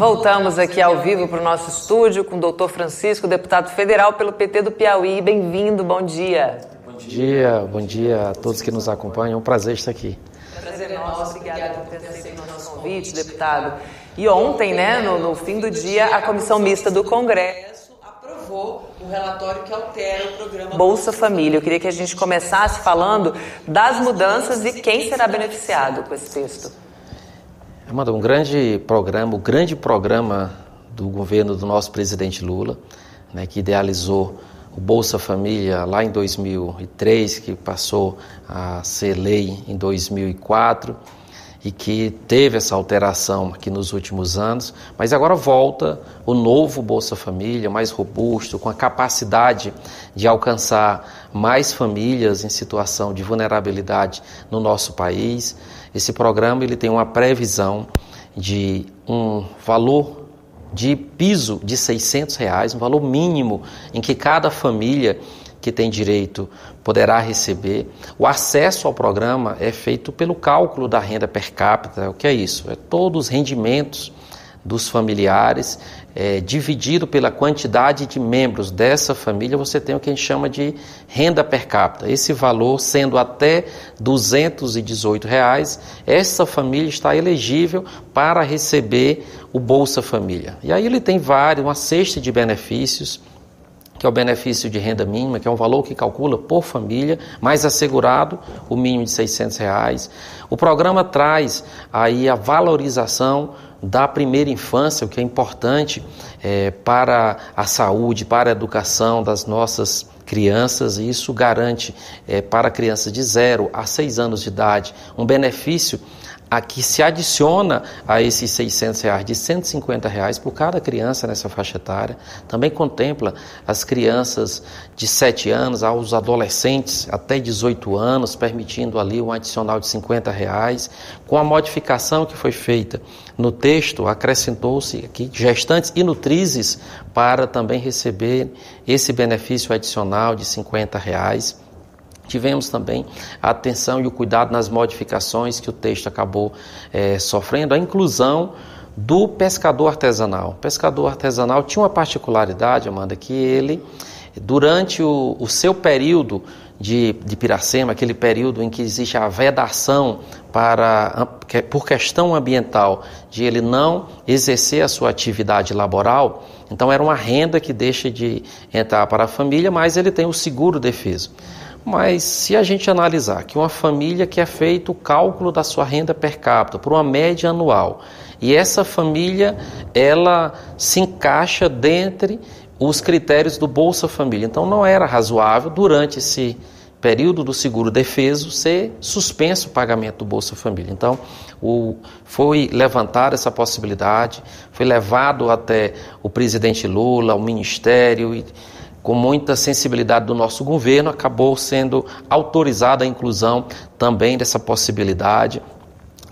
Voltamos aqui ao vivo para o nosso estúdio com o doutor Francisco, deputado federal pelo PT do Piauí. Bem-vindo, bom dia. Bom dia, bom dia a todos que nos acompanham. É um prazer estar aqui. Prazer é nosso, obrigada por ter aceito o nosso convite, deputado. E ontem, né, no, no fim do dia, a Comissão Mista do Congresso aprovou o relatório que altera o programa Bolsa Família. Eu queria que a gente começasse falando das mudanças e quem será beneficiado com esse texto. Amanda, um grande programa, o grande programa do governo do nosso presidente Lula, né, que idealizou o Bolsa Família lá em 2003, que passou a ser lei em 2004 e que teve essa alteração aqui nos últimos anos, mas agora volta o novo Bolsa Família, mais robusto, com a capacidade de alcançar mais famílias em situação de vulnerabilidade no nosso país. Esse programa ele tem uma previsão de um valor de piso de 600 reais, um valor mínimo em que cada família que tem direito poderá receber. O acesso ao programa é feito pelo cálculo da renda per capita. O que é isso? É todos os rendimentos dos familiares, é, dividido pela quantidade de membros dessa família, você tem o que a gente chama de renda per capita. Esse valor sendo até 218 reais, essa família está elegível para receber o Bolsa Família. E aí ele tem vários, uma cesta de benefícios, que é o benefício de renda mínima, que é um valor que calcula por família, mais assegurado o mínimo de 600 reais. O programa traz aí a valorização da primeira infância, o que é importante é, para a saúde, para a educação das nossas crianças, e isso garante é, para crianças de 0 a 6 anos de idade um benefício a que se adiciona a esses 600 reais de 150 reais por cada criança nessa faixa etária. Também contempla as crianças de 7 anos aos adolescentes até 18 anos, permitindo ali um adicional de 50 reais. Com a modificação que foi feita no texto, acrescentou-se aqui gestantes e nutrizes para também receber esse benefício adicional de 50 reais. Tivemos também a atenção e o cuidado nas modificações que o texto acabou é, sofrendo, a inclusão do pescador artesanal. O pescador artesanal tinha uma particularidade, Amanda, que ele, durante o, o seu período de, de Piracema, aquele período em que existe a vedação para, por questão ambiental, de ele não exercer a sua atividade laboral, então era uma renda que deixa de entrar para a família, mas ele tem o seguro defeso. Mas se a gente analisar que uma família que é feito o cálculo da sua renda per capita por uma média anual, e essa família ela se encaixa dentre os critérios do Bolsa Família. Então não era razoável durante esse período do seguro defeso ser suspenso o pagamento do Bolsa Família. Então, o, foi levantada essa possibilidade, foi levado até o presidente Lula, o Ministério e com muita sensibilidade do nosso governo, acabou sendo autorizada a inclusão também dessa possibilidade.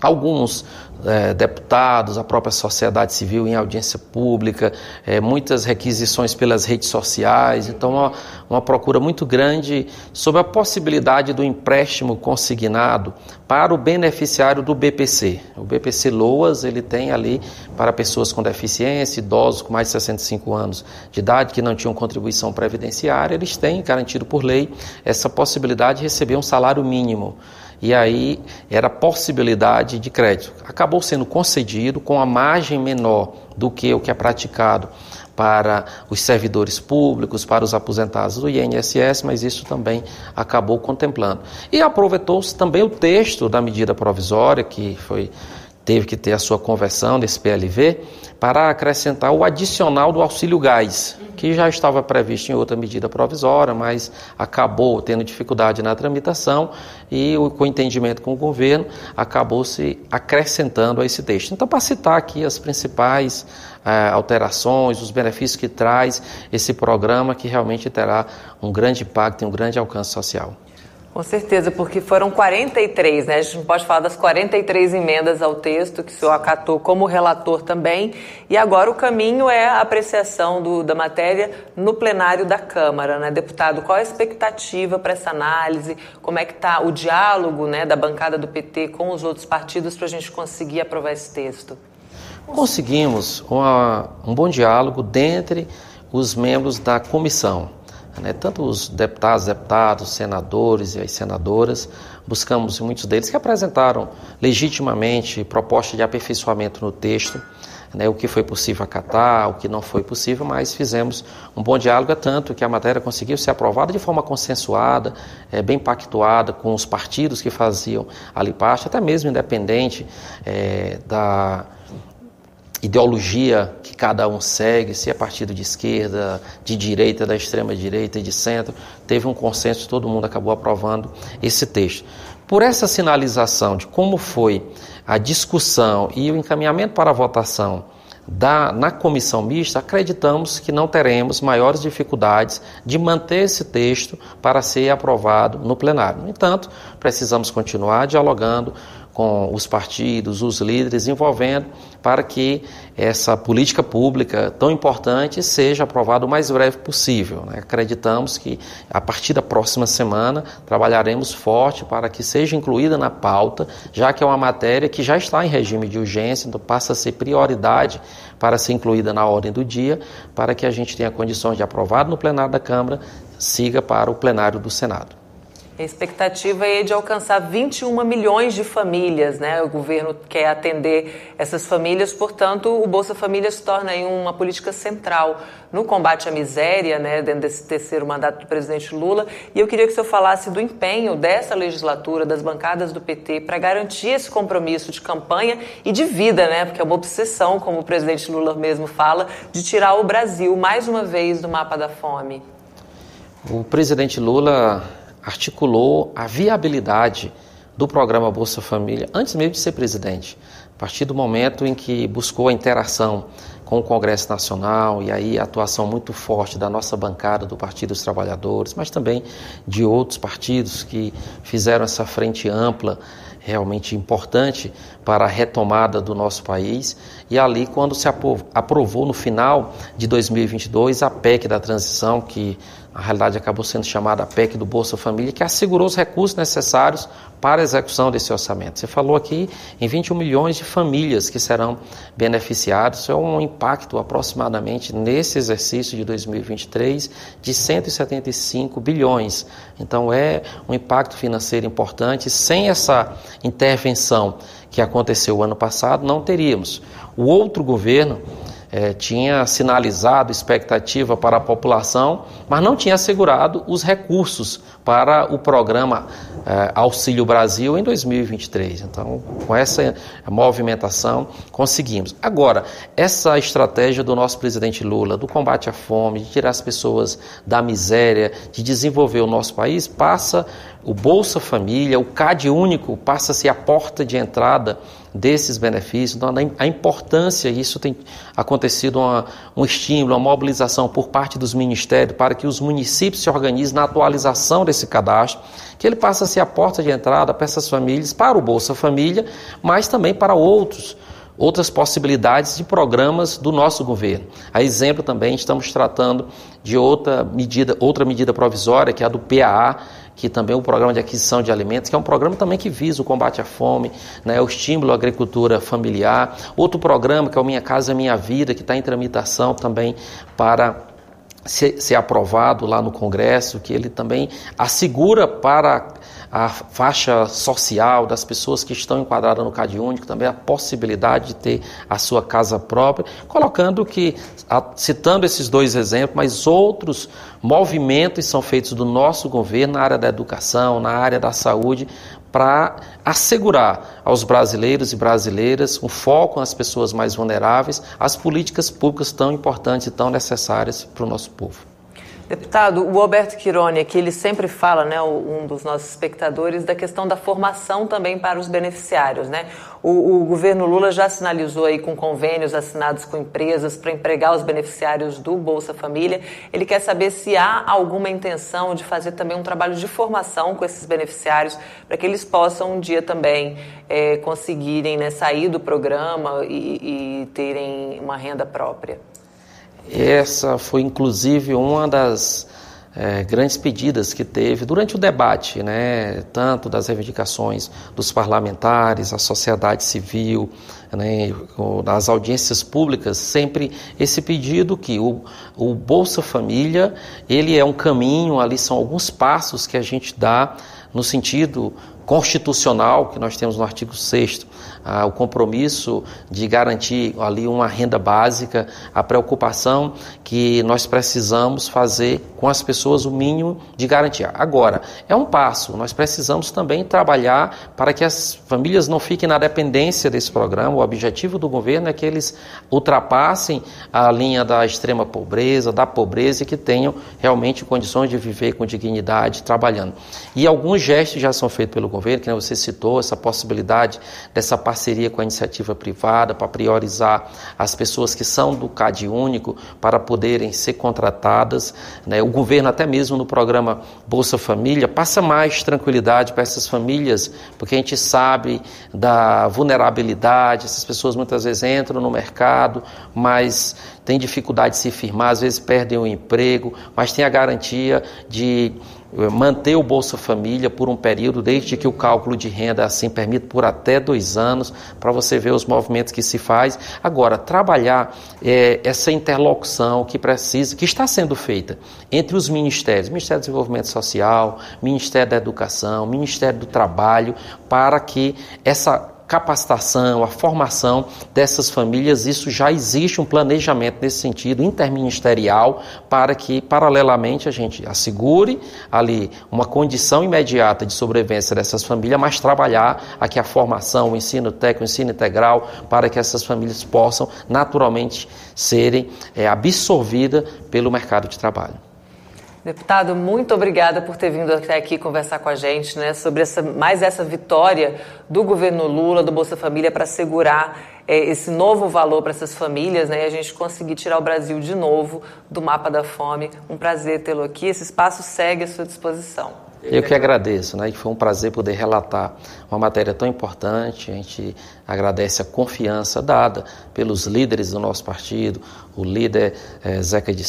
Alguns é, deputados, a própria sociedade civil em audiência pública, é, muitas requisições pelas redes sociais, então uma, uma procura muito grande sobre a possibilidade do empréstimo consignado para o beneficiário do BPC. O BPC Loas, ele tem ali para pessoas com deficiência, idosos com mais de 65 anos de idade que não tinham contribuição previdenciária, eles têm garantido por lei essa possibilidade de receber um salário mínimo e aí era possibilidade de crédito. Acabou sendo concedido com a margem menor do que o que é praticado para os servidores públicos, para os aposentados do INSS, mas isso também acabou contemplando. E aproveitou-se também o texto da medida provisória, que foi teve que ter a sua conversão desse PLV para acrescentar o adicional do auxílio gás, que já estava previsto em outra medida provisória, mas acabou tendo dificuldade na tramitação e com entendimento com o governo acabou se acrescentando a esse texto. Então, para citar aqui as principais eh, alterações, os benefícios que traz esse programa que realmente terá um grande impacto e um grande alcance social. Com certeza, porque foram 43, né? A gente não pode falar das 43 emendas ao texto que o senhor acatou como relator também. E agora o caminho é a apreciação do, da matéria no plenário da Câmara, né, deputado? Qual a expectativa para essa análise? Como é que está o diálogo né, da bancada do PT com os outros partidos para a gente conseguir aprovar esse texto? Conseguimos uma, um bom diálogo dentre os membros da comissão, né? tanto os deputados, deputados, senadores e as senadoras, buscamos muitos deles que apresentaram legitimamente proposta de aperfeiçoamento no texto, né, o que foi possível acatar, o que não foi possível, mas fizemos um bom diálogo, é tanto que a matéria conseguiu ser aprovada de forma consensuada, é, bem pactuada com os partidos que faziam ali parte, até mesmo independente é, da ideologia que cada um segue, se é partido de esquerda, de direita, da extrema direita e de centro, teve um consenso, todo mundo acabou aprovando esse texto. Por essa sinalização de como foi a discussão e o encaminhamento para a votação da, na comissão mista, acreditamos que não teremos maiores dificuldades de manter esse texto para ser aprovado no plenário. No entanto, precisamos continuar dialogando com os partidos, os líderes, envolvendo para que essa política pública tão importante seja aprovada o mais breve possível. Né? Acreditamos que a partir da próxima semana trabalharemos forte para que seja incluída na pauta, já que é uma matéria que já está em regime de urgência, então passa a ser prioridade para ser incluída na ordem do dia, para que a gente tenha condições de aprovado no plenário da Câmara, siga para o plenário do Senado. A expectativa é de alcançar 21 milhões de famílias, né? O governo quer atender essas famílias, portanto, o Bolsa Família se torna uma política central no combate à miséria, né, dentro desse terceiro mandato do presidente Lula. E eu queria que o senhor falasse do empenho dessa legislatura, das bancadas do PT, para garantir esse compromisso de campanha e de vida, né? Porque é uma obsessão, como o presidente Lula mesmo fala, de tirar o Brasil mais uma vez do mapa da fome. O presidente Lula articulou a viabilidade do programa Bolsa Família antes mesmo de ser presidente. A partir do momento em que buscou a interação com o Congresso Nacional e aí a atuação muito forte da nossa bancada do Partido dos Trabalhadores, mas também de outros partidos que fizeram essa frente ampla realmente importante para a retomada do nosso país. E ali, quando se aprovou no final de 2022 a PEC da transição, que na realidade acabou sendo chamada PEC do Bolsa Família, que assegurou os recursos necessários para a execução desse orçamento. Você falou aqui em 21 milhões de famílias que serão beneficiadas, isso é um impacto aproximadamente nesse exercício de 2023 de 175 bilhões. Então é um impacto financeiro importante. Sem essa intervenção que aconteceu ano passado, não teríamos. O outro governo é, tinha sinalizado expectativa para a população, mas não tinha assegurado os recursos para o programa é, Auxílio Brasil em 2023. Então, com essa movimentação, conseguimos. Agora, essa estratégia do nosso presidente Lula, do combate à fome, de tirar as pessoas da miséria, de desenvolver o nosso país, passa o Bolsa Família, o CAD único, passa a ser a porta de entrada desses benefícios, então, a importância, isso tem acontecido uma, um estímulo, uma mobilização por parte dos ministérios para que os municípios se organizem na atualização desse cadastro, que ele passa a ser a porta de entrada para essas famílias, para o Bolsa Família, mas também para outros outras possibilidades de programas do nosso governo. A exemplo também estamos tratando de outra medida, outra medida provisória, que é a do PAA, que também é o Programa de Aquisição de Alimentos, que é um programa também que visa o combate à fome, né, o estímulo à agricultura familiar. Outro programa, que é o Minha Casa Minha Vida, que está em tramitação também para ser, ser aprovado lá no Congresso, que ele também assegura para a faixa social das pessoas que estão enquadradas no CAD único, também a possibilidade de ter a sua casa própria, colocando que, citando esses dois exemplos, mas outros movimentos são feitos do nosso governo na área da educação, na área da saúde, para assegurar aos brasileiros e brasileiras um foco nas pessoas mais vulneráveis, as políticas públicas tão importantes e tão necessárias para o nosso povo. Deputado, o Alberto Quirone, que ele sempre fala, né, um dos nossos espectadores, da questão da formação também para os beneficiários, né? O, o governo Lula já sinalizou aí com convênios assinados com empresas para empregar os beneficiários do Bolsa Família. Ele quer saber se há alguma intenção de fazer também um trabalho de formação com esses beneficiários para que eles possam um dia também é, conseguirem né, sair do programa e, e terem uma renda própria. Essa foi inclusive uma das é, grandes pedidas que teve durante o debate, né, tanto das reivindicações dos parlamentares, a sociedade civil, né, nas audiências públicas, sempre esse pedido que o, o Bolsa Família, ele é um caminho, ali são alguns passos que a gente dá no sentido constitucional que nós temos no artigo 6 ah, o compromisso de garantir ali uma renda básica, a preocupação que nós precisamos fazer com as pessoas o mínimo de garantia. Agora, é um passo, nós precisamos também trabalhar para que as famílias não fiquem na dependência desse programa. O objetivo do governo é que eles ultrapassem a linha da extrema pobreza, da pobreza e que tenham realmente condições de viver com dignidade trabalhando. E alguns gestos já são feitos pelo governo, que você citou, essa possibilidade dessa parceria com a iniciativa privada para priorizar as pessoas que são do CAD único para poderem ser contratadas. Né? O governo, até mesmo no programa Bolsa Família, passa mais tranquilidade para essas famílias, porque a gente sabe da vulnerabilidade, essas pessoas muitas vezes entram no mercado, mas têm dificuldade de se firmar, às vezes perdem o emprego, mas tem a garantia de manter o Bolsa Família por um período, desde que o cálculo de renda assim permite por até dois anos, para você ver os movimentos que se faz. Agora, trabalhar é, essa interlocução que precisa, que está sendo feita entre os ministérios, Ministério do Desenvolvimento Social, Ministério da Educação, Ministério do Trabalho, para que essa capacitação, a formação dessas famílias, isso já existe um planejamento nesse sentido interministerial para que, paralelamente, a gente assegure ali uma condição imediata de sobrevivência dessas famílias, mas trabalhar aqui a formação, o ensino técnico, o ensino integral, para que essas famílias possam naturalmente serem é, absorvidas pelo mercado de trabalho. Deputado, muito obrigada por ter vindo até aqui conversar com a gente né, sobre essa, mais essa vitória do governo Lula, do Bolsa Família, para assegurar é, esse novo valor para essas famílias né, e a gente conseguir tirar o Brasil de novo do mapa da fome. Um prazer tê-lo aqui. Esse espaço segue à sua disposição. Eu que agradeço, né? Foi um prazer poder relatar uma matéria tão importante. A gente agradece a confiança dada pelos líderes do nosso partido, o líder é, Zeca de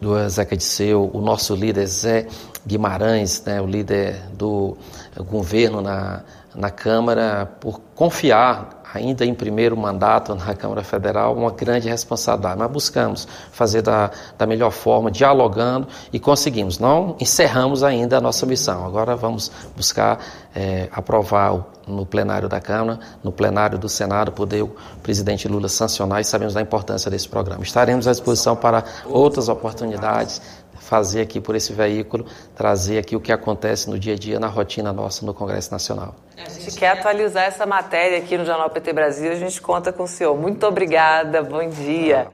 do Zeca Disseu, o nosso líder Zé Guimarães, né, o líder do governo na, na Câmara, por confiar ainda em primeiro mandato na Câmara Federal, uma grande responsabilidade. Mas buscamos fazer da, da melhor forma, dialogando e conseguimos. Não encerramos ainda a nossa missão. Agora vamos buscar é, aprovar no plenário da Câmara, no plenário do Senado, poder o presidente Lula sancionar e sabemos da importância desse programa. Estaremos à disposição para outras oportunidades fazer aqui por esse veículo, trazer aqui o que acontece no dia a dia, na rotina nossa no Congresso Nacional. A gente quer atualizar essa matéria aqui no Jornal PT Brasil, a gente conta com o senhor. Muito obrigada, bom dia.